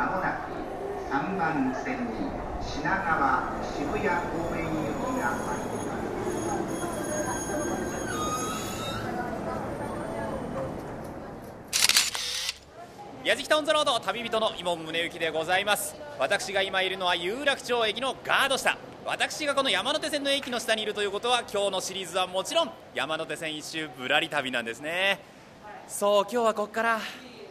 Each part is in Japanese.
まもなく3番線に品川渋谷方面行きが参ります。矢敷タウンズロード旅人の伊門宗行でございます。私が今いるのは有楽町駅のガード下。私がこの山手線の駅の下にいるということは今日のシリーズはもちろん山手線一周ぶらり旅なんですね。そう今日はここから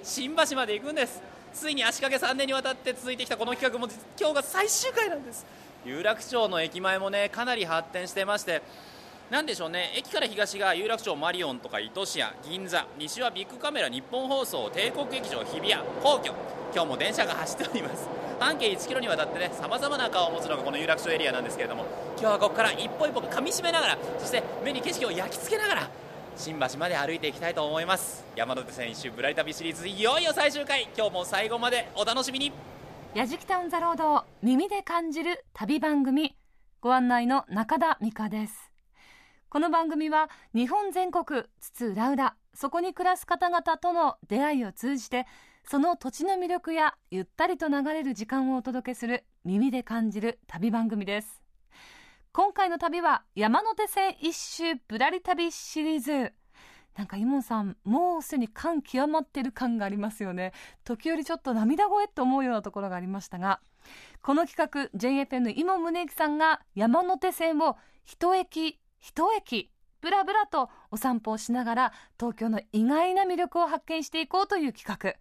新橋まで行くんです。ついに足掛け3年にわたって続いてきたこの企画も今日が最終回なんです。有楽町の駅前もねかなり発展してましてなんでしょうね駅から東が有楽町マリオンとか糸市屋銀座西はビッグカメラ日本放送帝国劇場日比谷皇居今日も電車が走っております。半径1キロにわたってねさまざまな顔を持つのがこの有楽町エリアなんですけれども今日はここから一歩一歩噛みしめながらそして目に景色を焼き付けながら新橋まで歩いていきたいと思います。山手線一周ぶらり旅シリーズいよいよ最終回。今日も最後までお楽しみに。やじきタウンザロードを耳で感じる旅番組。ご案内の中田美香です。この番組は日本全国津々浦々そこに暮らす方々との出会いを通じてその土地の魅力やゆったりと流れる時間をお届けする耳で感じる旅番組です。今回の旅は山手線一周ぶらり旅シリーズ。なんかイモンさんもうすでに感極まってる感がありますよね。時折ちょっと涙声って思うようなところがありましたが。この企画 JFN のイモ宗行さんが山手線を一駅一駅ブラブラとお散歩をしながら東京の意外な魅力を発見していこうという企画。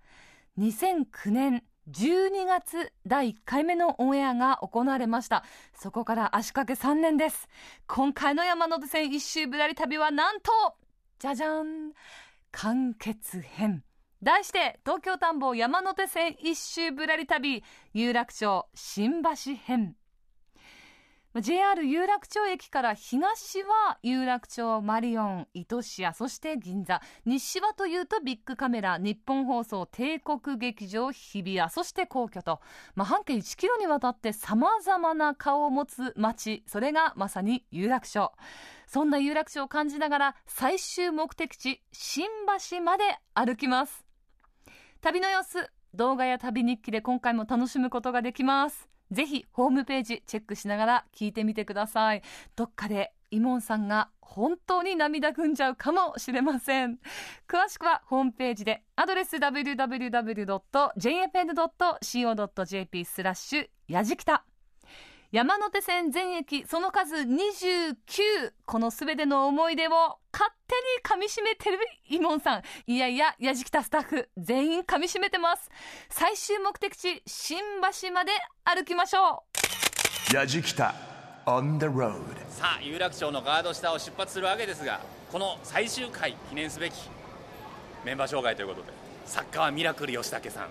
2009年12月第1回目のオンエアが行われました。そこから足掛け3年です。今回の山手線一周ぶらり旅はなんとじゃじゃん。完結編。題して東京田んぼ山手線一周ぶらり旅有楽町新橋編。JR 有楽町駅から東は有楽町マリオン糸市屋そして銀座。西はというとビッグカメラ日本放送帝国劇場日比谷。そして皇居と、まあ、半径1キロにわたってさまざまな顔を持つ街。それがまさに有楽町。そんな有楽町を感じながら最終目的地新橋まで歩きます。旅の様子動画や旅日記で今回も楽しむことができます。ぜひホームページチェックしながら聞いてみてください。どっかでイモンさんが本当に涙ぐんじゃうかもしれません。詳しくはホームページで。アドレス www.jfn.co.jp スラッシュやじきた。山手線全駅その数29このすべての思い出を勝手に噛み締めてるイモンさん。いやいややじきたスタッフ全員噛み締めてます。最終目的地新橋まで歩きましょう。やじきた on the road さあ有楽町のガード下を出発するわけですがこの最終回記念すべきメンバー紹介ということでサッカーミラクル吉武さん。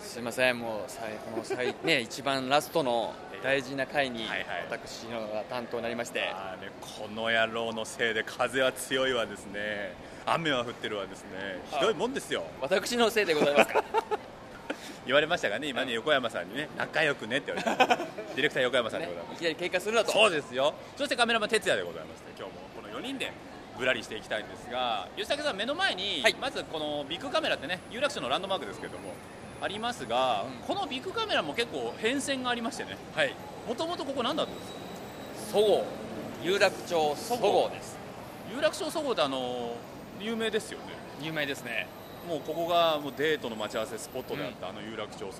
すみませんもうこの最ね一番ラストの大事な回に私のが担当になりまして、あね、この野郎のせいで風は強いわですね。雨は降ってるわですね。ひどいもんですよ。私のせいでございますか？言われましたがね今ね横山さんにね。仲良くねって言われて ディレクター横山さんでございます、ね、いきなり喧嘩するなと。そうですよ。そしてカメラマン哲也でございまして今日もこの4人でぶらりしていきたいんですが吉武さん目の前に、はい、まずこのビッグカメラってね有楽町のランドマークですけどもありますが、うん、このビッグカメラも結構変遷がありましてね。はい。もともとここ何だったんですか？そごう。有楽町そごうです。有楽町そごうってあの有名ですよね。有名ですね。もうここがもうデートの待ち合わせスポットであった、うん、あの有楽町そごう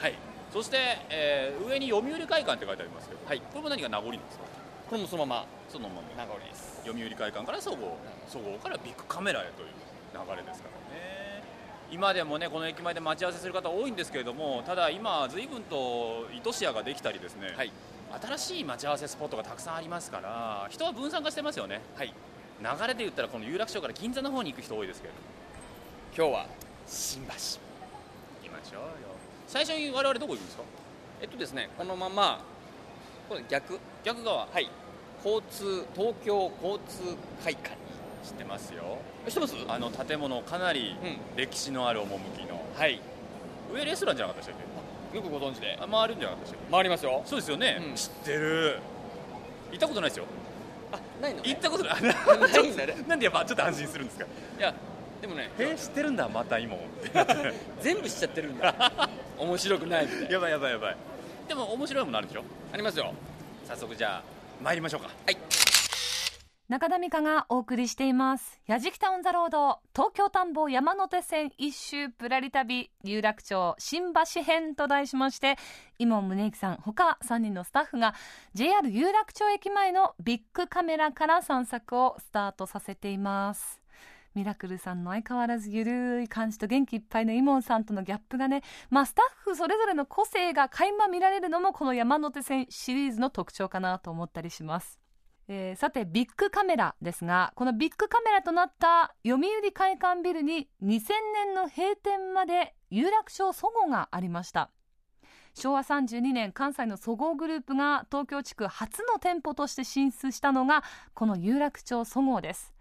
はい。そして、えー、上に読売会館って書いてありますけど、はい、これも何か名残ですか？これもそのまま。そのまま。名残です。読売会館からそごう。そごうからビッグカメラへという流れですからね今でもねこの駅前で待ち合わせする方多いんですけれどもただ今随分と糸市屋ができたりですね、はい、新しい待ち合わせスポットがたくさんありますから人は分散化してますよね、はい、流れで言ったらこの有楽町から銀座の方に行く人多いですけれど今日は新橋。行きましょうよ。最初に我々どこ行くんですか？えっとですねこのままこれ逆？逆側。はい。交通東京交通会館知ってますよ知ってます？あの建物かなり歴史のある趣の、うん、はい。上レストランじゃなかったでしたっけ？よくご存知で。あ回るんじゃなかったでしたっけ？回りますよ。そうですよね、うん、知ってる。行ったことないですよ。あないの、ね、行ったことない。ないんだね。なんでやっぱちょっと安心するんですか？いやでもね。え知ってるんだまた今 全部知っちゃってるんだ。面白くないみたいやばいやばいやばい。でも面白いものあるでしょ？ありますよ。早速じゃあ参りましょうか。はい中田美香がお送りしています。やじきたオンザロード、東京田んぼ山手線一周ぶらり旅、有楽町新橋編と題しまして、今宗行さん、他3人のスタッフが JR 有楽町駅前のビッグカメラから散策をスタートさせています。ミラクルさんの相変わらずゆるい感じと元気いっぱいのイモンさんとのギャップがね、まあスタッフそれぞれの個性が垣間見られるのもこの山手線シリーズの特徴かなと思ったりします。えーさてビッグカメラですがこのビッグカメラとなった読売会館ビルに2000年の閉店まで有楽町そごがありました。昭和32年関西のそごうグループが東京地区初の店舗として進出したのがこの有楽町そごうです。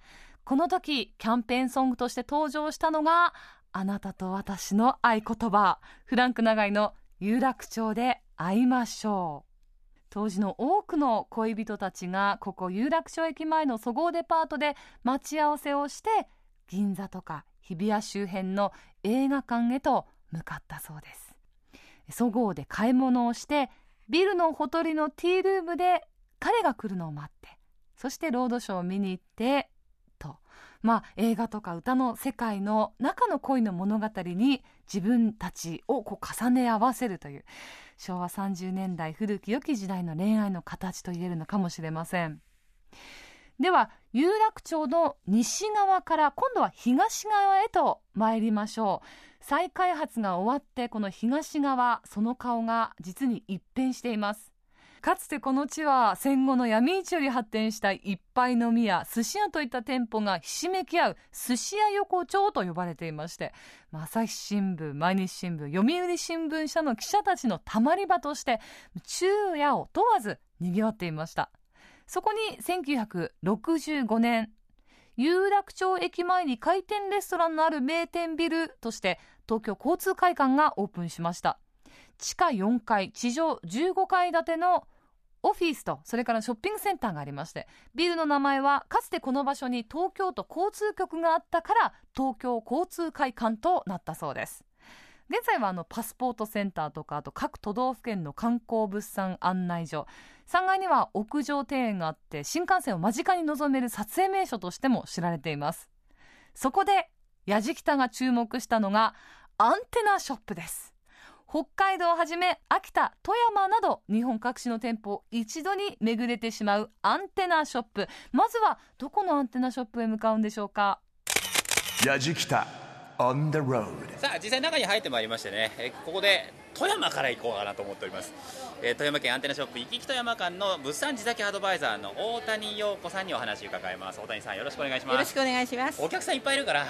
この時キャンペーンソングとして登場したのがあなたと私の合言葉。フランク長井の有楽町で会いましょう。当時の多くの恋人たちがここ有楽町駅前のそごうデパートで待ち合わせをして銀座とか日比谷周辺の映画館へと向かったそうです。そごうで買い物をしてビルのほとりのティールームで彼が来るのを待ってそしてロードショーを見に行ってまあ映画とか歌の世界の中の恋の物語に自分たちをこう重ね合わせるという昭和30年代古き良き時代の恋愛の形と言えるのかもしれません。では有楽町の西側から今度は東側へと参りましょう。再開発が終わってこの東側その顔が実に一変しています。かつてこの地は戦後の闇市より発展した一杯飲み屋寿司屋といった店舗がひしめき合う寿司屋横丁と呼ばれていまして朝日新聞毎日新聞読売新聞社の記者たちのたまり場として昼夜を問わず賑わっていました。そこに1965年有楽町駅前に回転レストランのある名店ビルとして東京交通会館がオープンしました。地下4階地上15階建てのオフィスとそれからショッピングセンターがありましてビルの名前はかつてこの場所に東京都交通局があったから東京交通会館となったそうです。現在はあのパスポートセンターとかあと各都道府県の観光物産案内所。3階には屋上庭園があって新幹線を間近に望める撮影名所としても知られています。そこでやじきたが注目したのがアンテナショップです。北海道をはじめ秋田富山など日本各地の店舗を一度に巡れてしまうアンテナショップ。まずはどこのアンテナショップへ向かうんでしょうか？やじきた on the road さあ実際中に入ってまいりましてね。えここで富山から行こうかなと思っております、えー富山県アンテナショップ行き来富山間の物産地酒アドバイザーの大谷陽子さんにお話伺います。大谷さんよろしくお願いします。よろしくお願いします。お客さんいっぱいいるから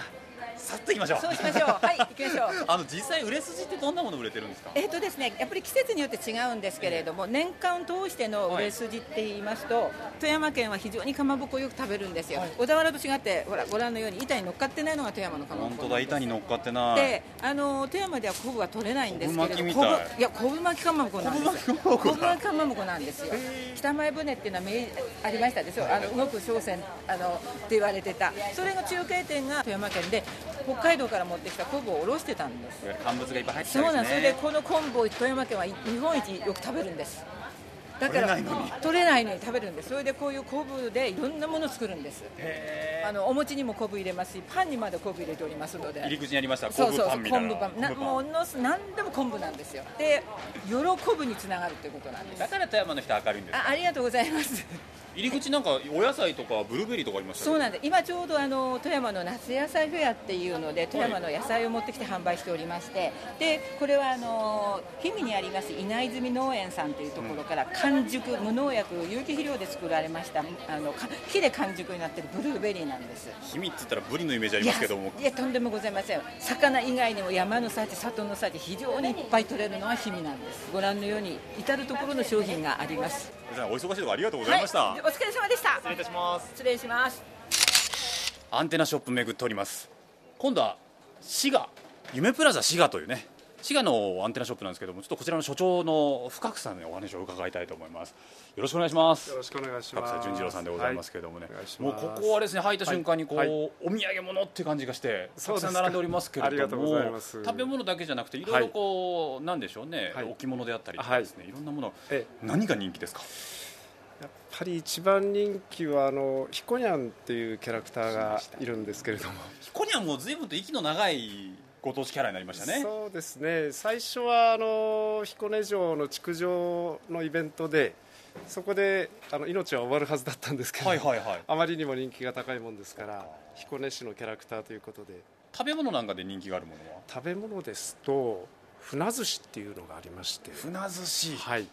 さっと行きましょう。そうしましょう。はい、行きましょう。あの実際売れ筋ってどんなもの売れてるんですか？えっとですね、やっぱり季節によって違うんですけれども、年間通しての売れ筋って言いますと、富山県は非常にかまぼこをよく食べるんですよ、小田原と違って、ほら、ご覧のように板に乗っかってないのが富山のかまぼこ。本当。だ板に乗っかってない。で、あの富山では昆布は取れないんですけれど昆布巻きみたい。昆布いや昆布巻きかまぼこなんですよ。昆布巻きかまぼこなんですよ。北前船っていうのはめありましたでしょ？あの動く商船あのって言われてた。それの中継点が富山県で北海道から持ってきた昆布をおろしてたんです。乾物がいっぱい入ってそうなんです、それでねこの昆布を富山県は日本一よく食べるんです。だから取れないのに。取れないのに食べるんです。それでこういう昆布でいろんなものを作るんです。あのお餅にも昆布入れますしパンにまで昆布入れておりますので。入り口にありました昆そうそうそう布パンみたいな昆布パン。なものす何でも昆布なんですよ。で喜ぶにつながるということなんです。だから富山の人は明るいんですあありがとうございます入り口なんかお野菜とかブルーベリーとかありました？そうなんです。今ちょうどあの富山の夏野菜フェアっていうので富山の野菜を持ってきて販売しておりましてでこれはあの氷見にあります稲泉農園さんというところから完熟無農薬有機肥料で作られましたあのか木で完熟になっているブルーベリーなんです。氷見って言ったらブリのイメージありますけども。いやとんでもございません。魚以外にも山の幸里の幸非常にいっぱい取れるのは氷見なんです。ご覧のように至る所の商品があります。お忙しいところありがとうございました、はい、お疲れ様でした。失礼いたします。失礼します。アンテナショップ巡っております。今度は滋賀夢プラザ滋賀というね滋賀のアンテナショップなんですけどもちょっとこちらの所長の深久さんにお話を伺いたいと思います。よろしくお願いします。よろしくお願いします。深草純次郎さんでございますけれどもね、はいもうここはですね入った瞬間にこう、はい。お土産物って感じがしてたくさん並んでおりますけれども食べ物だけじゃなくていろいろこう、なんでしょうね、はい。置物であったりとかですね、い、ろんなもの。え。何が人気ですか？やっぱり一番人気はあのヒコニャンっていうキャラクターがいるんですけれども、ヒコニャンも随分と息の長いご当地キャラになりましたね。そうですね。最初はあの彦根城の築城のイベントで、そこであの命は終わるはずだったんですけど、はいはいはい。あまりにも人気が高いもんですから、彦根市のキャラクターということで、食べ物なんかで人気があるものは？食べ物ですと船寿司っていうのがありまして、船寿司。はい。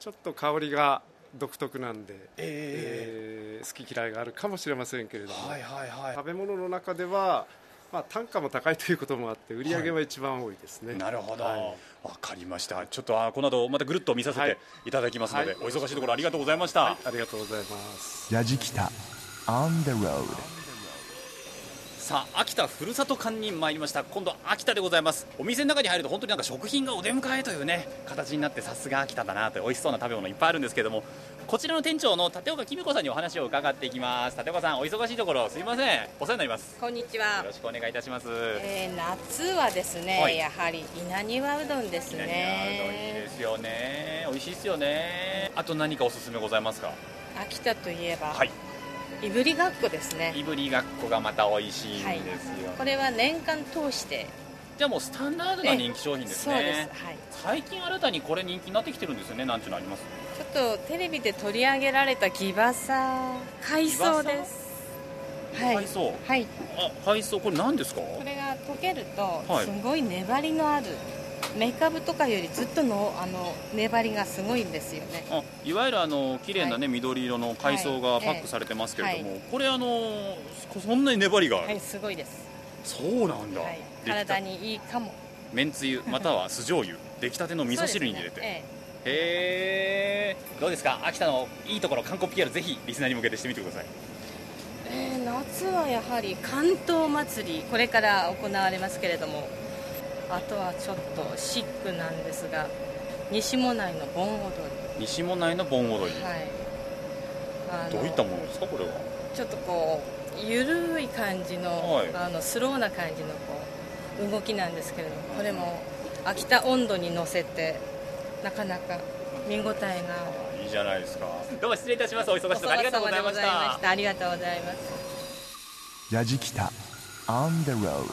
ちょっと香りが独特なんで、ええー好き嫌いがあるかもしれませんけれども、はいはいはい。食べ物の中では、まあ、単価も高いということもあって売り上げは一番多いですね、なるほど、わはい。かりました。ちょっとあこの後またぐるっと見させてい。ただきますので、はい。お忙しいところありがとうございました、ありがとうございます。やじきた On the road さあ秋田ふるさと館に参りました。今度は秋田でございます。お店の中に入ると本当になんか食品がお出迎えというね形になってさすが秋田だなという美味しそうな食べ物いっぱいあるんですけどもこちらの店長の立岡紀美子さんにお話を伺っていきます。立岡さんお忙しいところすいません。お世話になります。こんにちよは。ろしくお願いいたします、えー夏はですね、はい。やはり稲庭うどんですいやいいねで。すよね。美味しいですよね。あと何かおすすめございますか？秋田といえば、はいいぶりがっこですね。いぶりがっこがまた美味しいんですよ、これは年間通して。じゃあもうスタンダードな人気商品ですそうです。ねはい。最近新たにこれ人気になってきてるんですよねなんていうのあります？ちょっとテレビで取り上げられたギバサ海藻です。はい。海藻？はい。あ海藻？これ何ですか？これが溶けるとはいすごい粘りのある。メカブとかよりずっとのあの粘りがすごいんですよね。あいわゆるあの綺麗なね、緑色の海藻がはい。パックされてますけれども、はこれあのそんなに粘りがはい、すごいです。そうなんだ、はい。体にいいかも。めんつゆ または酢醤油。出来たての味噌汁に入れて、ねええへえどうですか？秋田のいいところ観光 PR ぜひリスナーに向けてしてみてください。えー夏はやはり関東祭りこれから行われますけれどもあとはちょっとシックなんですが西門内の盆踊西門内の盆踊り、りはい。どういったものですかこれは？ちょっとこうゆるい感じの,、はい。あのスローな感じのこう動きなんですけれどもこれも秋田温度に乗せてなかなか見応えが。いいじゃないですか。どうも失礼いたします。お忙しいところありがとうございました。お粗末様でございました。ありがとうございます。やじきた On the road.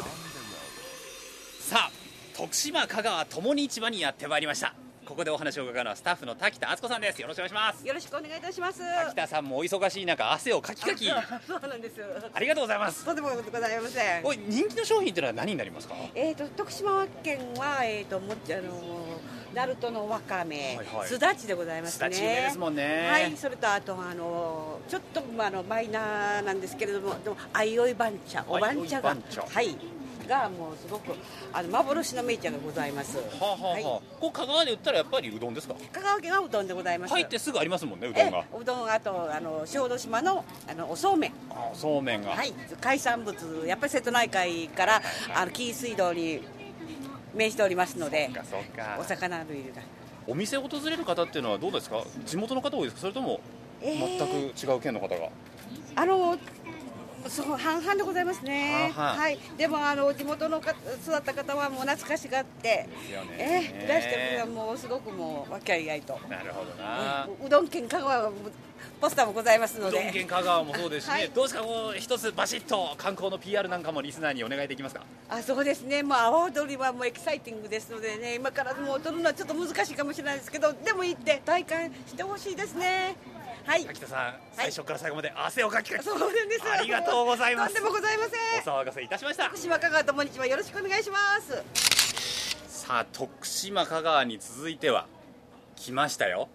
さあ徳島香川ともに市場にやってまいりました。ここでお話を伺うのはスタッフの滝田敦子さんです。よろしくお願いします。よろしくお願いいたします。滝田さんもお忙しい中汗をかきかき。そうなんです。ありがとうございます。とんでもございません。おい人気の商品っていうのは何になりますか？えっ、と徳島県はえっ、ともあのナルトのわかめ、はいはい。すだちでございますね。すですもんね。はい、それとあとあのちょっとまああのマイナーなんですけれども、でもあいおい番茶、お番茶が。はいがもうすごくあの幻の名茶がございます。はあはあはい。こう香川で売ったらやっぱりうどんですか？香川県はうどんでございます。入ってすぐありますもんねうどんが。えうどんあとあの小豆島のあのおそうめん。あそうめんが、はい、海産物、やっぱり瀬戸内海からあの紀伊水道に面しておりますのでそう、かそうか。お魚類が。お店を訪れる方っていうのはどうですか？地元の方多いですか？それともえー全く違う県の方が、あのそう半々でございますね。はい。でもあの地元のか育った方はもう懐かしがって、ねえーいらしてるのがもうすごくもうわきあいあいと。なるほどな、ううどん県香川もポスターもございますので。うどん県香川もそうですし、ねはいどうですかこう一つバシッと観光の PR なんかもリスナーにお願いできますか？あそうですね、もう阿波踊りはもうエキサイティングですのでね、今からもう踊るのはちょっと難しいかもしれないですけど、でも行って体感してほしいですね。はい。秋田さん、最初から最後まで汗をかきかき。そうなんです。ありがとうございます。とんでもございません。お騒がせいたしました。福島香川ともにちはよろしくお願いします。さあ徳島香川に続いては来ましたよ。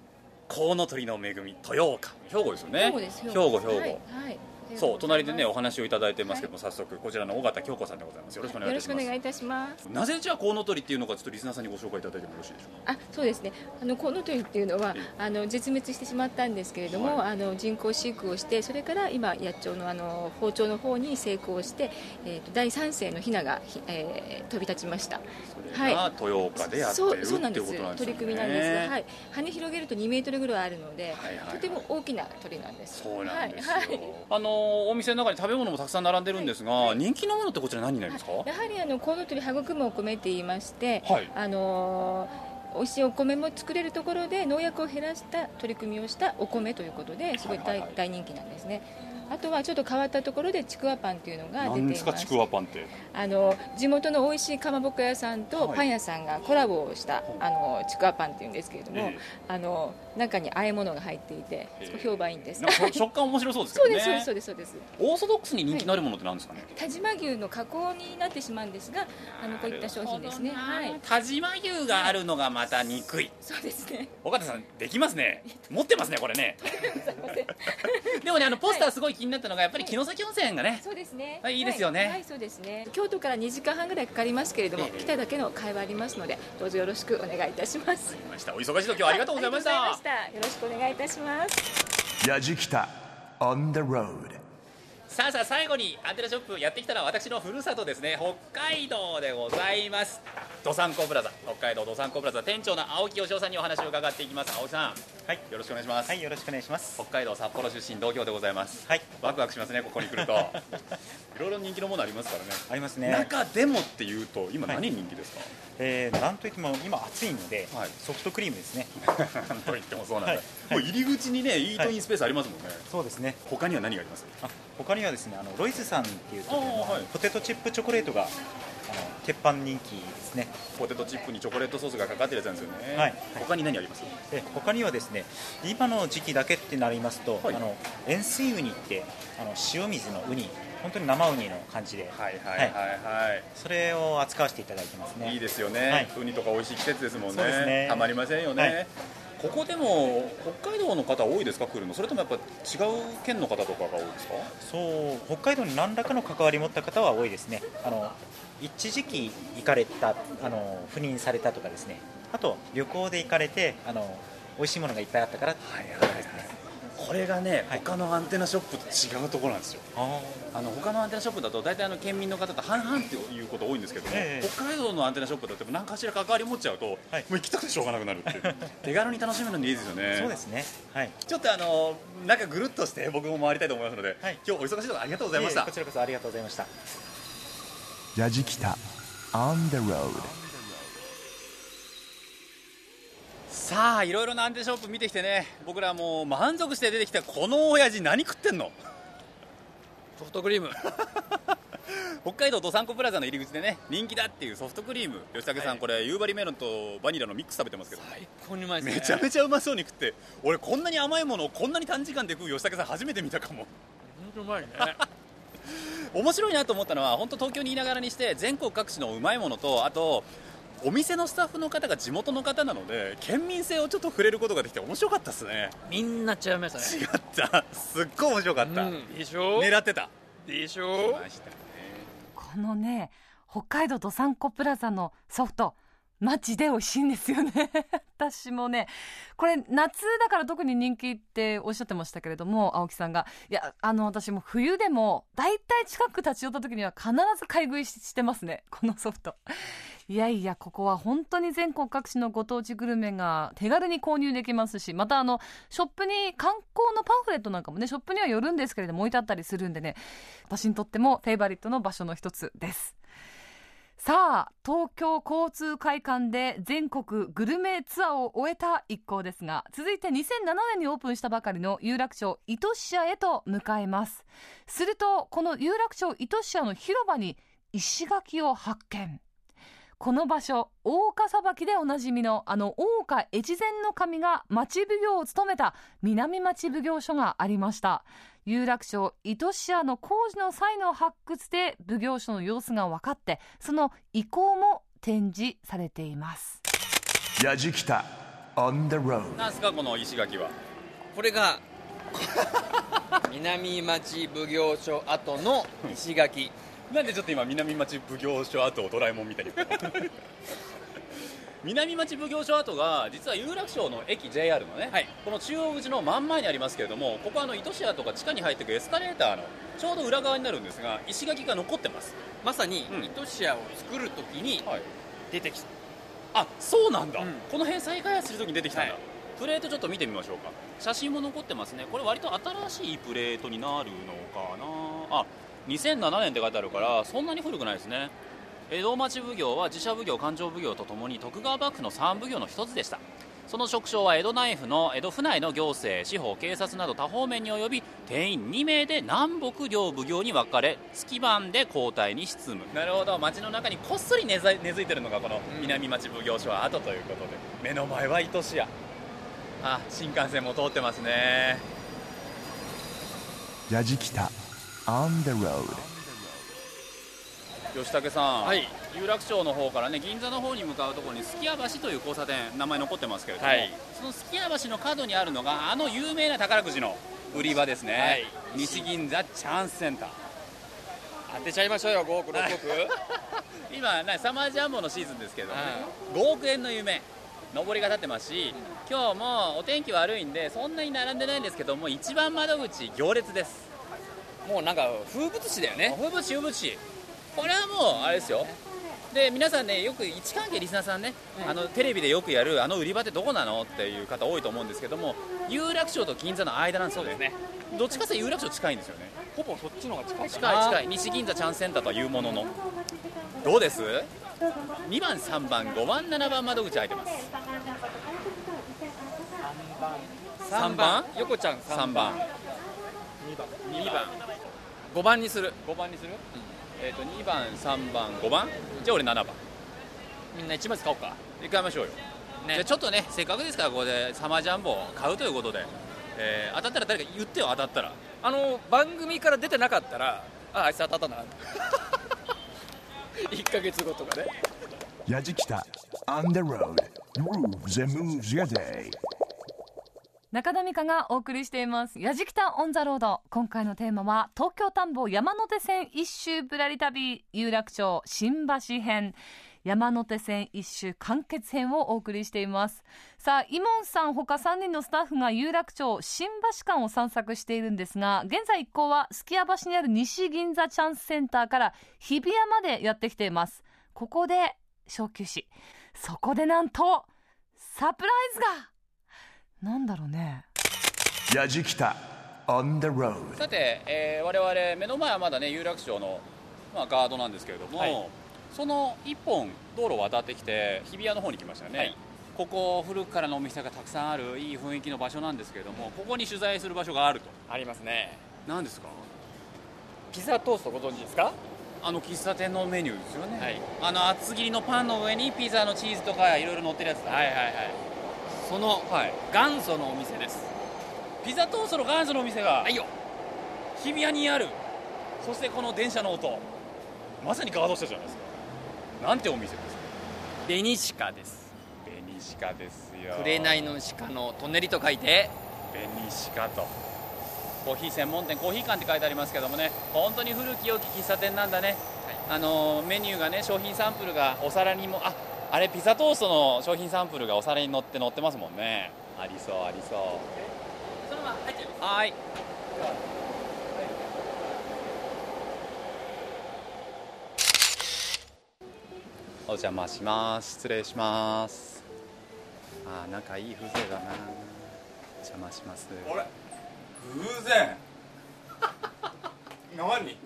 コウノトリの恵み豊岡。兵庫ですよね。兵庫です兵庫兵庫、はいはいそう隣でねお話をいただいてますけども、早速こちらの尾形京子さんでございます。よろしくお願いいたします。いたします。なぜじゃあコウノトリっていうのかちょっとリスナーさんにご紹介いただいてもよろしいでしょうか？あそうですね。あのコウノトリっていうのはあの絶滅してしまったんですけれども、あの人工飼育をしてそれから今野鳥のあの包丁の方に成功して、えー、と第三世のヒナが、ひえー飛び立ちました。それが豊岡でやってそるうそうなんです。っていうことなんですよね。取り組みなんですが、はい、羽広げると2メートルぐらいあるので、はいはいはい。とても大きな鳥なんです。そうなんですよ、はい。はい。あのお店の中に食べ物もたくさん並んでるんですが、人気のものってこちら何になりますか、やはりあのコウノトリ育むお米って言いまして、はい。あのー美味しいお米も作れるところで農薬を減らした取り組みをしたお米ということですごい。大人気なんですねあとはちょっと変わったところでちくわパンっていうのが出て何います。ですかちくわパンって？あの地元の美味しいかまぼこ屋さんとはい。パン屋さんがコラボをした、あのちくわパンっていうんですけれども、ええ。あの中に和え物が入っていてすごい評判いいんです、食感面白そうですけね。うですそうですそうですそうです。オーソドックスに人気のあるものって何ですかね、田島牛の加工になってしまうんですがあのこういった商品ですね。はい。田島牛があるのがまた憎い。そうですね。岡田さんできますね。持ってますねこれね。でもねあのポスターすごい気になったのがやっぱり城崎温泉がねそうですね。はいいいですよねはい、はいそうですね。京都から2時間半ぐらいかかりますけれども、来ただけの会話ありますので、どうぞよろしくお願いいたします。来ましたお忙しい時はありがとうございました,、はありがとうございましたよろしくお願いいたします。やじきた on the road さあさあ最後にアンテナショップやってきたのは私のふるさとですね。北海道でございます。どさんこプラザ。北海道どさんこプラザ店長の青木義雄さんにお話を伺っていきます。青木さん。はい。よろしくお願いします、はい、よろしくお願いします。北海道札幌出身同郷でございます。はい、ワクワクしますねここに来ると。いろいろ人気のものありますからね。ありますね。中でもっていうと今はい何人気ですか、えー、なんといっても今暑いので、はい。ソフトクリームですね。なんと言ってもそうなんだ、はいもう入り口にねイートインスペースありますもんね、そうですね。他には何があります？あ、他にはですね、あのロイズさんっていうとこはい。ポテトチップチョコレートがあの鉄板人気ですね。ポテトチップにチョコレートソースがかかってるやつなんですよね、はい。他に何あります？で、他にはですね、今の時期だけってなりますと、はいあの塩水ウニってあの塩水のウニ、本当に生ウニの感じで、はいはいはい。はい、それを扱わせていただいてますね。いいですよね、はい。ウニとか美味しい季節ですもんね。そうですね。たまりませんよね、はいここでも北海道の方多いですか来るの？それともやっぱ違う県の方とかが多いですか？そう北海道に何らかの関わり持った方は多いですね。あの一時期行かれたあの赴任されたとかですね。あと旅行で行かれてあの美味しいものがいっぱいあったからとかですね、これがね、はい。他のアンテナショップと違うところなんですよ。ああの他のアンテナショップだと大体あの県民の方と半々っていうこと多いんですけども、ええ。北海道のアンテナショップだと何かしら関わり持っちゃうと、はい。もう行きたくてしょうがなくなるっていう。手軽に楽しめるのでいいですよね。そうですね。はい。ちょっとあの中ぐるっとして僕も回りたいと思いますので、はい。今日お忙しいところありがとうございました。えこちらこそありがとうございました。やじきた on the road さあいろいろなアンテナショップ見てきてね。僕らもう満足して出てきたこの親父何食ってんの？ソフトクリーム。北海道どさんこプラザの入り口でね人気だっていうソフトクリーム。吉武さん、これ夕張メロンとバニラのミックス食べてますけど最高にうまいですね。めちゃめちゃうまそうに食って。俺こんなに甘いものをこんなに短時間で食う吉武さん初めて見たかも。本当うまいね。面白いなと思ったのは本当東京にいながらにして全国各地のうまいものとあとお店のスタッフの方が地元の方なので県民性をちょっと触れることができて面白かったですね。みんな違いましたね。違った。すっごい面白かった、うん。でしょ？狙ってた。でしょ？ましたね。このね北海道どさんこプラザのソフトマジで美味しいんですよね。私もねこれ夏だから特に人気っておっしゃってましたけれども青木さんが。いやあの私も冬でも大体近く立ち寄った時には必ず買い食いししてますね。このソフトいやいやここは本当に全国各地のご当地グルメが手軽に購入できますしまたあのショップに観光のパンフレットなんかもねショップにはよるんですけれども置いてあったりするんでね私にとってもフェイバリットの場所の一つです。さあ東京交通会館で全国グルメツアーを終えた一行ですが続いて2007年にオープンしたばかりの有楽町糸支社へと向かいます。するとこの有楽町糸支社の広場に石垣を発見。この場所大岡裁きでおなじみのあの大岡越前の神が町奉行を務めた南町奉行所がありました。有楽町糸支社の工事の際の発掘で奉行所の様子が分かってその遺構も展示されています。やじきた on the road なんすかこの石垣は。これが 南町奉行所跡の石垣なんでちょっと今南町奉行所跡をドラえもんみたいに。南町奉行所跡が実は有楽町の駅 JR のね、この中央口の真ん前にありますけれどもここはあの糸島とか地下に入っていくエスカレーターのちょうど裏側になるんですが石垣が残ってます。まさに糸島を作るときに出てきた、あそうなんだ、この辺再開発するときに出てきたんだ、プレートちょっと見てみましょうか。写真も残ってますね。これ割と新しいプレートになるのかな。あ2007年って書いてあるからそんなに古くないですね。江戸町奉行は自社奉行勘定奉行とともに徳川幕府の三奉行の一つでした。その職掌は江戸内府の江戸府内の行政司法警察など多方面に及び定員2名で南北両奉行に分かれ月番で交代に執務。なるほど。町の中にこっそり根ざ根付いてるのがこの南町奉行所は後ということで。目の前は糸島。あ新幹線も通ってますね。やじきた On the road. 吉武さん、有楽町の方からね銀座の方に向かうところにすき家橋という交差点名前残ってますけれども、はい。そのすき家橋の角にあるのがあの有名な宝くじの売り場ですね、はい。西銀座チャンスセンター。当てちゃいましょうよ5億6億。今ねサマージャンボのシーズンですけれども、ね5億円の夢上りが立ってますし今日もお天気悪いんでそんなに並んでないんですけども一番窓口行列ですもうなんか風物詩だよね。風物詩風物詩。これはもうあれですよ。で皆さんねよく位置関係リスナーさんね、あのテレビでよくやるあの売り場ってどこなのっていう方多いと思うんですけども有楽町と銀座の間なんですよね。どっちかというと有楽町近いんですよね。ほぼそっちの方が近い近い近い。西銀座チャンスセンターとはいうものの。どうです？2番3番5番7番窓口開いてます。3番。横ちゃん3番。2番5番にする。5番にする、えっ、と2番3番5番？じゃあ俺7番。みんな1枚使おうか。行きましょうよ、じゃあちょっとねせっかくですからここでサマージャンボを買うということで、えー当たったら誰か言ってよ当たったら。あの番組から出てなかったらああいつ当たったな。1ヶ月後とかね。やじきた。On the road. Grooves and moves your day 中田美香がお送りしています。やじきたオンザロード。今回のテーマは、東京田んぼ山手線一周ぶらり旅、有楽町新橋編。山手線一周完結編をお送りしています。さあ、イモンさん他3人のスタッフが有楽町新橋間を散策しているんですが、現在一行はすき家橋にある西銀座チャンスセンターから日比谷までやってきています。ここで小休止。そこでなんと、サプライズがなんだろうね。やじきた On the road さて、えー我々目の前はまだね有楽町の、まあ、ガードなんですけれども、はい。その一本道路を渡ってきて日比谷の方に来ましたよね、はい。ここ古くからのお店がたくさんあるいい雰囲気の場所なんですけれどもここに取材する場所があると。ありますね。何ですか？ピザトーストご存知ですか？あの喫茶店のメニューですよね、はい。あの厚切りのパンの上にピザのチーズとかいろいろ乗ってるやつだ。はいはいはいそのはい。元祖のお店です。ピザトーストの元祖のお店がはいよ。日比谷にある。そしてこの電車の音。まさにガードしたじゃないですか。なんてお店ですか？紅鹿です。紅鹿ですよ。紅の鹿のトンネリと書いて。紅鹿と。コーヒー専門店コーヒー館って書いてありますけどもね。本当に古き良き喫茶店なんだね、あのメニューがね商品サンプルがお皿にもああれピザトーストの商品サンプルがお皿に乗って乗ってますもんね。ありそうありそう。そのまま入っちゃいます。はい。お邪魔します。失礼します。あー仲いい風情だな。邪魔します。あれ？偶然？何？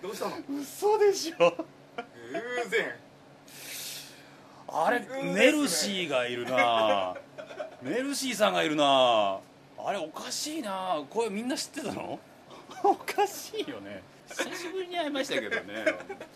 どうしたの？嘘でしょ。偶然？あれネルシーがいるな。ネルシーさんがいるな。あれおかしいな。これみんな知ってたの？おかしいよね。久しぶりに会いましたけどね。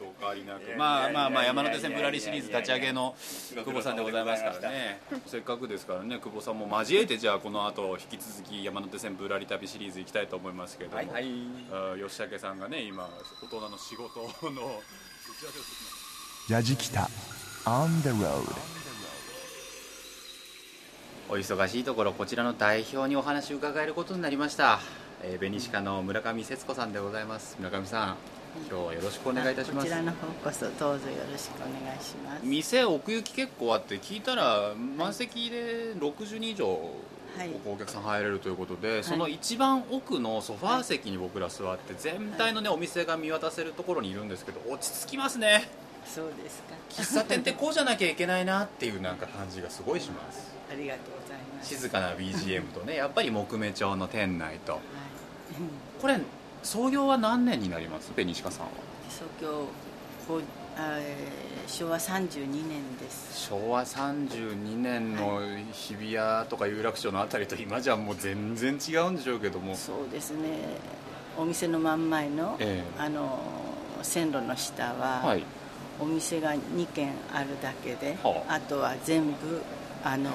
お変わりなく。まあまあまあ山手線ぶらりシリーズ立ち上げの久保さんでございますからね。せっかくですか。らね久保さんも交えてじゃあこの後引き続き山手線ぶらり旅シリーズ行きたいと思いますけども、はいはい。あ吉武さんがね今大人の仕事の。打ち合わせをしてきましたやじきた On the road. お忙しいところこちらの代表にお話を伺えることになりました、えー、ベニシカの村上節子さんでございます。村上さん今日はよろしくお願いいたします。こちらの方こそどうぞよろしくお願いします。店奥行き結構あって聞いたら満席で60人以上お客さん入れるということで、その一番奥のソファー席に僕ら座って全体のねお店が見渡せるところにいるんですけど落ち着きますねそうですか。喫茶店ってこうじゃなきゃいけないなっていうなんか感じがすごいします。ありがとうございます。静かな BGM とねやっぱり木目調の店内と、はい、これ創業は何年になります？ベニシカさんは。創業昭和32年です。昭和32年の日比谷とか有楽町のあたりと今じゃもう全然違うんでしょうけども。そうですね。お店の真ん前のえー、あの線路の下は、はい、お店が2軒あるだけで、はあ、あとは全部あの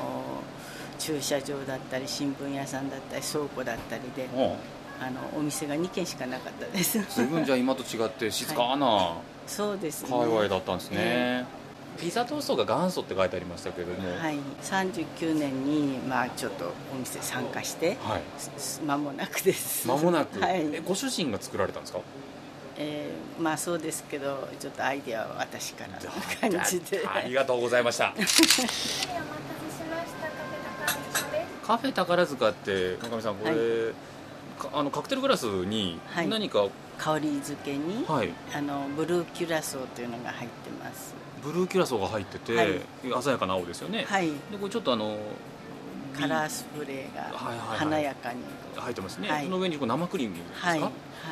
駐車場だったり新聞屋さんだったり倉庫だったりで、はあ、あのお店が2軒しかなかったです。随分じゃあ今と違って静かな、はい。そうですね。界隈だったんですね、えー、ピザトーストが元祖って書いてありましたけれども。はい。39年にまあちょっとお店参加してはい。間もなくです。間もなく、はい、えご主人が作られたんですか？えー、まあそうですけどちょっとアイディアは私からの感じで。ありがとうございました。カフェ宝塚って中上さんこれ、はい。あのカクテルグラスに何か、はい、香り付けに、はい、あのブルーキュラソーというのが入ってます。ブルーキュラソーが入ってて、はい、鮮やかな青ですよね。はい。でこれちょっとあのカラースプレーが華やかに、入ってますね、はい、その上にこう生クリームですか、はい、乗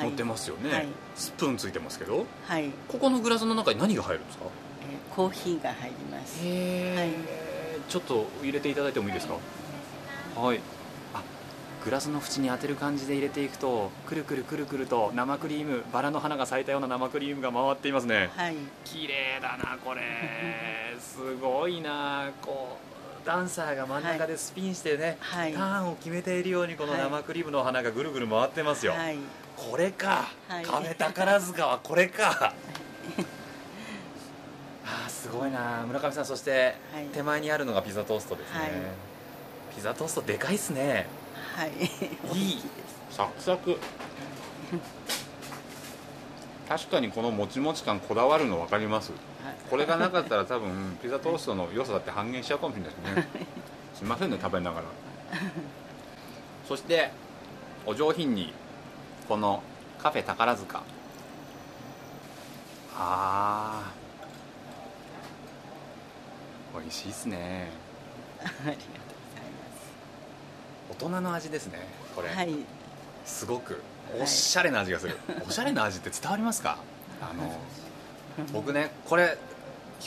ってますよね、はい、スプーンついてますけど、はい、ここのグラスの中に何が入るんですか、えー、コーヒーが入ります。へえ、はい、ちょっと入れていただいてもいいですか？はい。グラスの縁に当てる感じで入れていくとくるくるくるくると生クリームバラの花が咲いたような生クリームが回っていますね。はい。綺麗だなこれ。すごいなこうダンサーが真ん中でスピンしてね、はい、ターンを決めているようにこの生クリームの花がぐるぐる回ってますよ、はい、これか、はい、カフェ宝塚はこれか。あすごいな。村上さんそして手前にあるのがピザトーストですね、ピザトーストでかいっすね。はい。いい。サクサク 確かにこのもちもち感こだわるの分かります、はい、これがなかったら多分 ピザトーストの良さだって半減しちゃうかもしれないですね。すいませんね食べながら。そしてお上品にこのカフェ宝塚。あー。美味しいっすね。ありがとう大人の味ですねこれ、はい、すごくおしゃれな味がする、はい、おしゃれな味って伝わりますか？あの僕ねこれ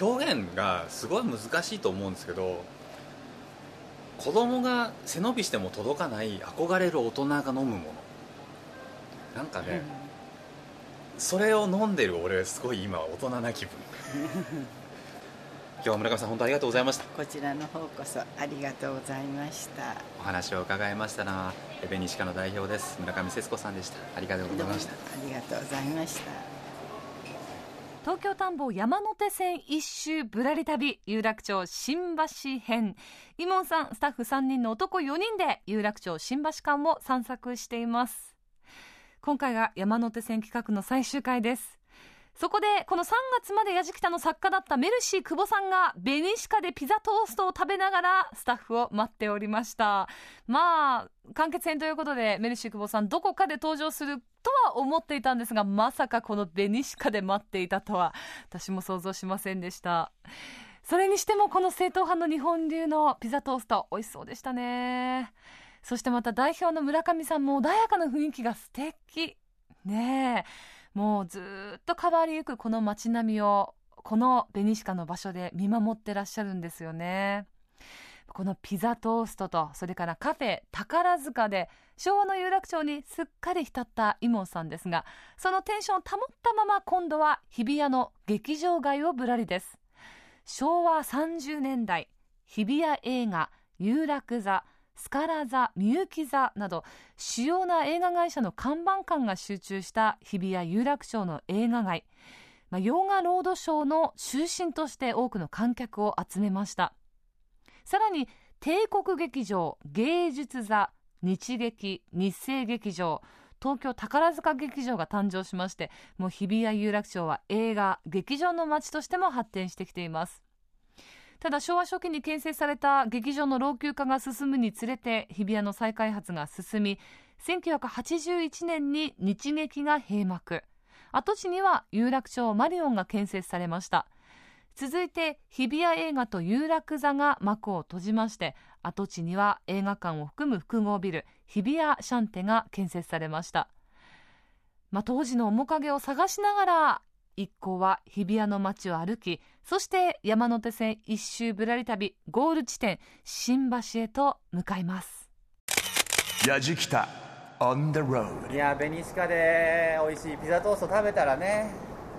表現がすごい難しいと思うんですけど子供が背伸びしても届かない憧れる大人が飲むもの。なんかね、うん、それを飲んでる俺すごい今大人な気分。今日は村上さん本当ありがとうございました。こちらの方こそありがとうございました。お話を伺いましたのはベニシカの代表です。村上節子さんでした。ありがとうございました。ありがとうございました。東京田んぼ山手線一周ぶらり旅有楽町新橋編。イモンさんスタッフ3人の男4人で有楽町新橋間を散策しています。今回が山手線企画の最終回ですそこでこの3月までやじきたの作家だったメルシー久保さんがベニシカでピザトーストを食べながらスタッフを待っておりました。まあ完結編ということでメルシー久保さんどこかで登場するとは思っていたんですがまさかこのベニシカで待っていたとは私も想像しませんでした。それにしてもこの正統派の日本流のピザトースト美味しそうでしたね。そしてまた代表の村上さんも穏やかな雰囲気が素敵。ねえ。もうずっと変わりゆくこの街並みをこのベニシカの場所で見守ってらっしゃるんですよね。このピザトーストとそれからカフェ宝塚で昭和の有楽町にすっかり浸ったイモンさんですがそのテンションを保ったまま今度は日比谷の劇場街をぶらりです。昭和30年代日比谷映画有楽座。スカラ座、みゆき座など主要な映画会社の看板館が集中した日比谷有楽町の映画街、まあ、洋画ロードショーの中心として多くの観客を集めました。さらに帝国劇場芸術座日劇日生劇場東京宝塚劇場が誕生しましてもう日比谷有楽町は映画劇場の街としても発展してきています。ただ昭和初期に建設された劇場の老朽化が進むにつれて日比谷の再開発が進み1981年に日劇が閉幕。跡地には有楽町マリオンが建設されました。続いて日比谷映画と有楽座が幕を閉じまして跡地には映画館を含む複合ビル日比谷シャンテが建設されました、まあ、当時の面影を探しながら一行は日比谷の街を歩きそして山手線一周ぶらり旅ゴール地点新橋へと向かいます。やじきた On the road いやベニシカで美味しいピザトースト食べたらね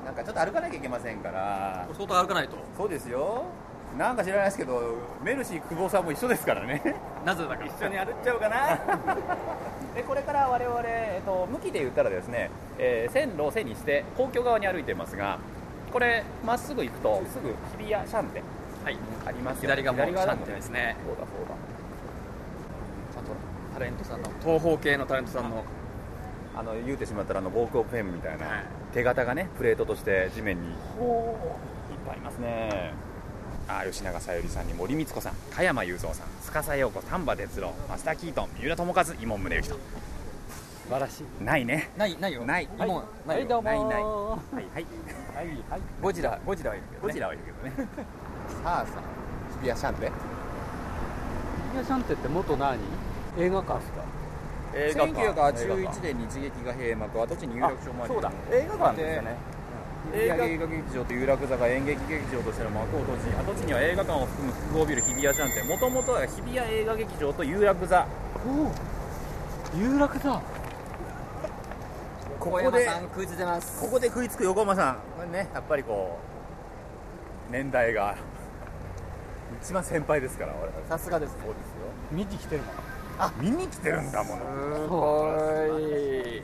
なんかちょっと歩かなきゃいけませんから。相当歩かないと。そうですよなんか知らないですけどメルシー久保さんも一緒ですからね。なぜだか一緒に歩っちゃおうかな。でこれから我々、えっと、向きで言ったらですね、えー、線路を背にして皇居側に歩いてますがこれまっすぐ行くとすぐ日比谷シャンテはい。あります、左側もシャンテですね。そうだそうだ。ちゃんとタレントさんの東方系のタレントさんのあの言うてしまったらあのウォークオフフェムみたいな、はい、手形がねプレートとして地面に。いっぱいいますねあ吉永小百合さんに森光子さん加山雄三さん司陽子丹波哲郎増田キートン三浦友和伊門宗行と素晴らしいないねない。ない。よないはい、ないどうもないない。はいはい。はいはい。ゴジラゴジラはいるけど、ね、ゴジラはいるけどね。さあさあ日比谷シャンテ。日比谷シャンテって元何？映画館ですか？映画館1981年日劇が閉幕跡地に有楽町までそうだ。映画館ですよね映画映画劇場と有楽座が演劇劇場としての幕を閉じ跡地には映画館を含む複合ビル日比谷シャンテもともとは日比谷映画劇場と有楽座有楽座ここで食いついてますここで食いつく横浜さん。これねやっぱりこう年代が一番先輩ですからさすがですそうですよ。見に来てるあ見に来てるんだもの。すごい。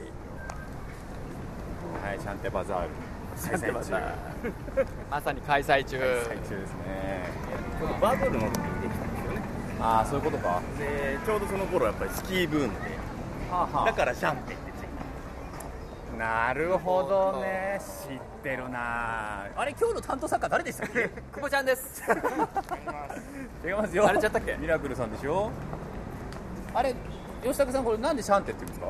はいシャンテバザール開催中。まさに開催中。開催中ですね。バブルの時にできたんですよねああそういうことか。でちょうどその頃やっぱりスキーブームで、はあはあ、だからシャンテってなるほどね。知ってるな。あれ今日の担当作家誰でしたっけ？久保ちゃんです。違いますよ。あれちゃったっけ？ミラクルさんでしょ？あれ吉武さんこれなんでシャンテって言うんですか？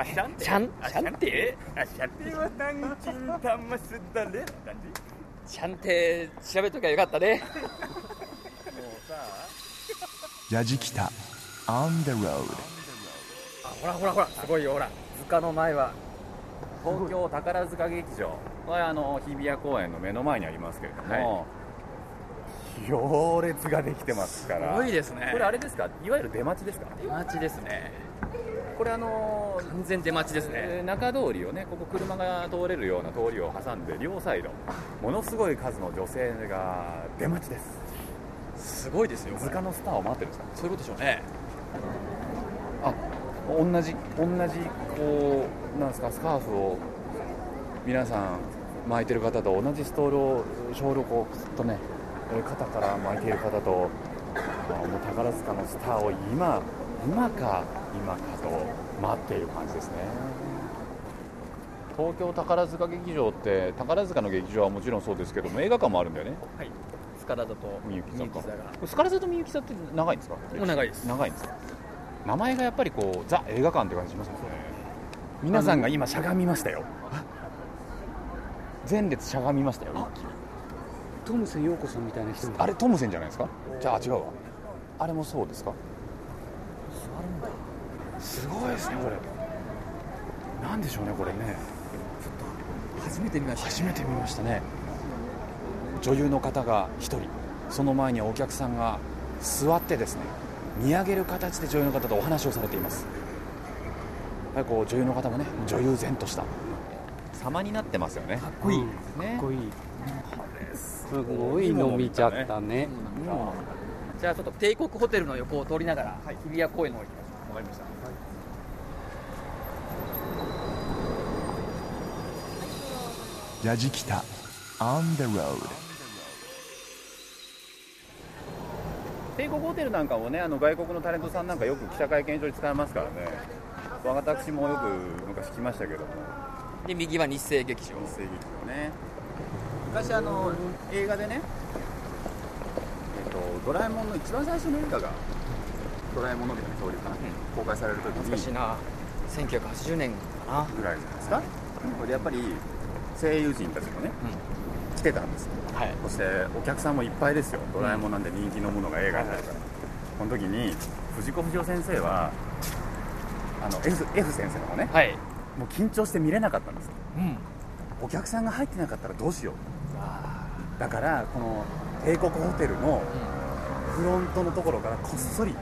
あシャンテシャンシャンテあシャンテは何チンタマスだねシャンテ調べときゃよかったね。もうさやじきた。On the road あほらほらほらすごいよほら。塚の前は。東京宝塚劇場。これあの日比谷公園の目の前にありますけれども、はい。行列ができてますから。すごいですね。これあれですか？いわゆる出待ちですか？出待ちですねこれあの完全出待ちですね。中通りをねここ車が通れるような通りを挟んで両サイド。ものすごい数の女性が出待ちです。すごいですよ図鑑のスターを待ってるんですか？そういうことでしょうね。あ同じ同じこうなんですかスカーフを皆さん巻いてる方と同じストールをショールをこうずっとね肩から巻いている方ともう宝塚のスターを今今か今かと待っている感じですね。東京宝塚劇場って宝塚の劇場はもちろんそうですけども映画館もあるんだよね。はい。スカラ座とみゆき座が。スカラ座とみゆき座って長いんですか？長いです長いんですか名前がやっぱりこうザ映画館って感じしますよね。皆さんが今しゃがみましたよ。前列しゃがみましたよトムセン陽子さんみたいな人あれトムセンじゃないですか？じゃあ違うわ。あれもそうですか？座るんだすごいですねこれ。なんでしょうねこれね。ちょっと初めて見ました、初めて見ましたね。女優の方が1人。その前にお客さんが座ってですね見上げる形で女優の方とお話をされています。やっぱりこう女優の方もね女優然とした。様になってますよね。かっこいい、ね、かっこいい。すごいの見ちゃったね、うん、じゃあちょっと帝国ホテルの横を通りながら、はい、日比谷公園の方に。行わかりました、はい、やじきた On the road 帝国ホテルなんかもねあの外国のタレントさんなんかよく記者会見場に使いますからね。私もよく昔来ましたけども。で右は日生劇場日生劇場。ね。昔あの映画でねえっとドラえもんの一番最初の映画がドラえもんのび太の恐竜かな、公開される時に。懐かしいな。1980年かな。ぐらいじゃないですか、これでやっぱり声優陣たちもね、来てたんですよ、そしてお客さんもいっぱいですよ。ドラえもんなんで人気のものが映画になるから、この時に藤子不二雄先生はあの F, F 先生の方ね、もう緊張して見れなかったんですよ、お客さんが入ってなかったらどうしよう。だからこの帝国ホテルのフロントのところからこっそり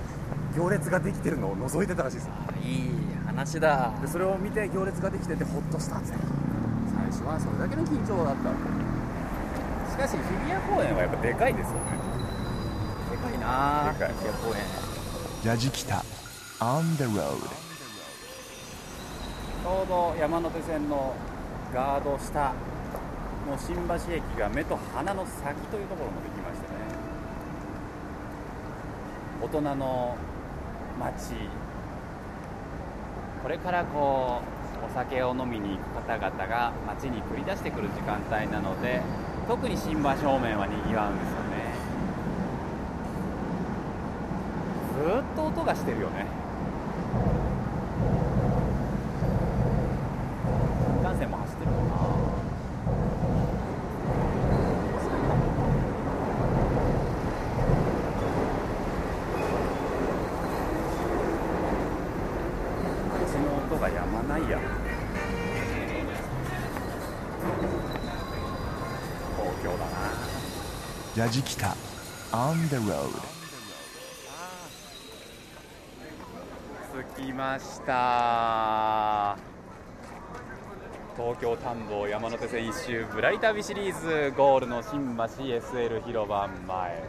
行列ができてるのを覗いてたらしいですよ。いい話だ。でそれを見て行列ができててホッとしたんですね最初はそれだけの緊張だったしかし日比谷公園はやっぱでかいですよね。でかいな。でかい。日比谷公園。ラジキタ On the road ちょうど山手線のガード下もう新橋駅が目と鼻の先というところまで来ましてね。大人の街。これからこうお酒を飲みに行く方々が街に繰り出してくる時間帯なので特に新橋方面はにぎわうんですよね。ずっと音がしてるよね。ラジキタ On the road 着きました。東京探訪山手線一周ぶらり旅シリーズ。ゴールの新橋 SL 広場前。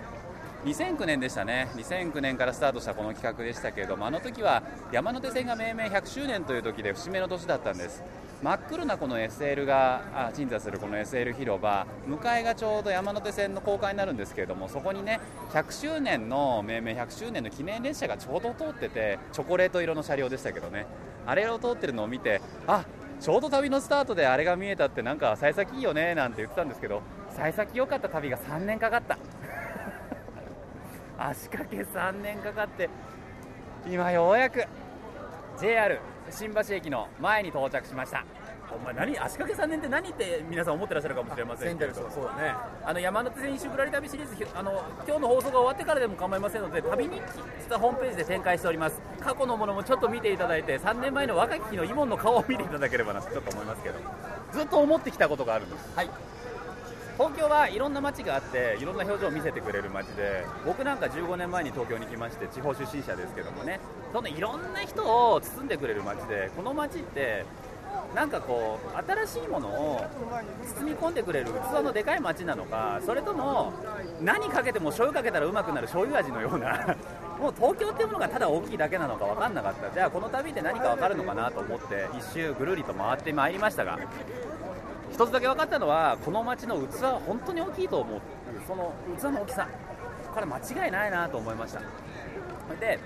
2009年でしたね。2009年からスタートしたこの企画でしたけれどもあの時は山手線が命名100周年という時で節目の年だったんです。真っ黒なこの SL が鎮座するこの SL 広場向かいがちょうど山手線の高架になるんですけれどもそこにね100周年の命名100周年の記念列車がちょうど通っててチョコレート色の車両でしたけどね。あれを通ってるのを見てあちょうど旅のスタートであれが見えたってなんか幸先いいよねなんて言ってたんですけど幸先良かった旅が3年かかった。足掛け3年かかって今ようやく JR 新橋駅の前に到着しました。お前何足掛け3年って何って皆さん思ってらっしゃるかもしれませんけど。そうだね。あの山手線一周ぶらり旅シリーズあの今日の放送が終わってからでも構いませんので旅日記実はホームページで展開しております。過去のものもちょっと見ていただいて3年前の若き日のイモンの顔を見ていただければなとちょっと思いますけど。ずっと思ってきたことがあるんですはい東京はいろんな街があっていろんな表情を見せてくれる街で僕なんか15年前に東京に来まして地方出身者ですけどもねそのいろんな人を包んでくれる街でこの街ってなんかこう新しいものを包み込んでくれる器のでかい街なのかそれとも何かけても醤油かけたらうまくなる醤油味のような もう東京っていうものがただ大きいだけなのか分かんなかった。じゃあこの旅で何か分かるのかなと思って一周ぐるりと回ってまいりましたが一つだけ分かったのはこの街の器は本当に大きいと思う。その器の大きさ。これ間違いないなと思いました。で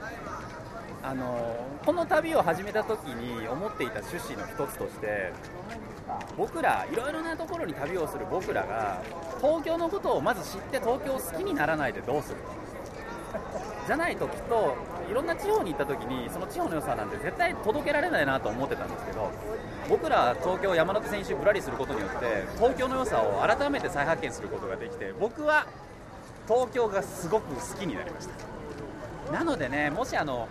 あのこの旅を始めた時に思っていた趣旨の一つとして僕らいろいろなところに旅をする僕らが東京のことをまず知って東京を好きにならないでどうする。じゃないときっといろんな地方に行った時にその地方の良さなんて絶対届けられないなと思ってたんですけど僕ら東京山手線一周ぶらりすることによって東京の良さを改めて再発見することができて僕は東京がすごく好きになりました。なのでねもしあの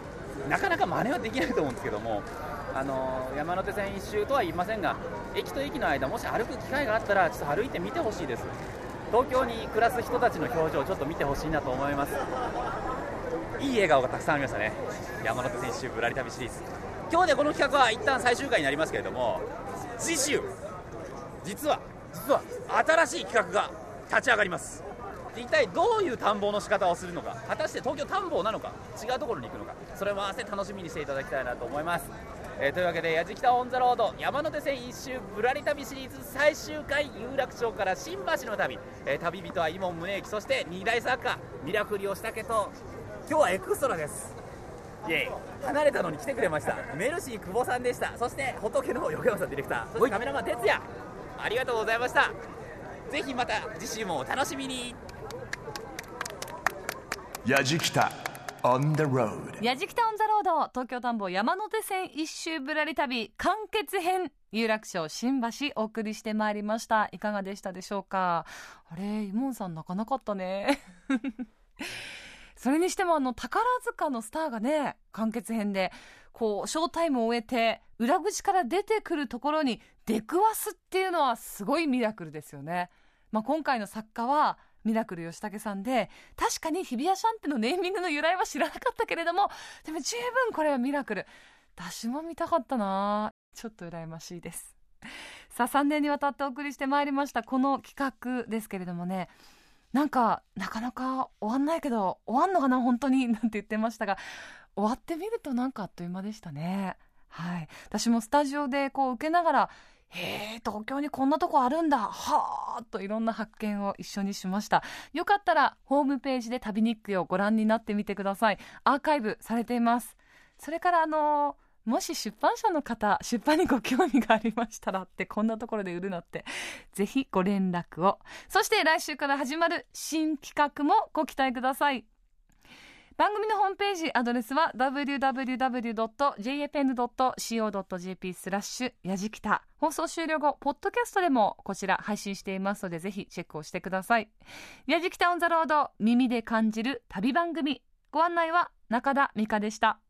なかなか真似はできないと思うんですけどもあの山手線一周とは言いませんが駅と駅の間もし歩く機会があったらちょっと歩いてみてほしいです。東京に暮らす人たちの表情をちょっと見てほしいなと思います。いい笑顔がたくさんありましたね。山手線一周ぶらり旅シリーズ。今日でこの企画は一旦最終回になりますけれども次週実は実は。新しい企画が立ち上がります。一体どういう探訪の仕方をするのか果たして東京探訪なのか違うところに行くのかそれも合わせて楽しみにしていただきたいなと思います、えーというわけで「やじきたオン・ザ・ロード山手線一周ぶらり旅シリーズ」最終回有楽町から新橋の旅、えー旅人は伊門宗行そして二大作家ミラクリオしたけと今日はエクストラですイエイ。離れたのに来てくれました。メルシー久保さんでした。そして仏の横山さんディレクター。そしてカメラマン哲也。ありがとうございました。ぜひまた次週もお楽しみに。やじきた on the road. やじきたオンザロード東京田んぼ山手線一周ぶらり旅完結編有楽町新橋お送りしてまいりました。いかがでしたでしょうか？あれイモンさん泣かなかったねそれにしてもあの宝塚のスターがね完結編でこうショータイムを終えて裏口から出てくるところに出くわすっていうのはすごいミラクルですよね、まあ、今回の作家はミラクル吉武さんで確かに日比谷シャンテのネーミングの由来は知らなかったけれどもでも十分これはミラクル。私も見たかったな。ちょっと羨ましいです。さあ3年にわたってお送りしてまいりましたこの企画ですけれどもね。なんかなかなか終わんないけど終わんのかな本当に なんて言ってましたが終わってみるとなんかあっという間でしたね。はい。私もスタジオでこう受けながらへえ東京にこんなとこあるんだはあといろんな発見を一緒にしました。よかったらホームページで旅日記をご覧になってみてください。アーカイブされています。それからあのもし出版社の方出版にご興味がありましたらってこんなところで売るなってぜひご連絡を。そして来週から始まる新企画もご期待ください。番組のホームページアドレスは www.jfn.co.jp スラッシュやじきた。放送終了後ポッドキャストでもこちら配信していますのでぜひチェックをしてください。やじきたオンザロード耳で感じる旅番組。ご案内は中田美香でした。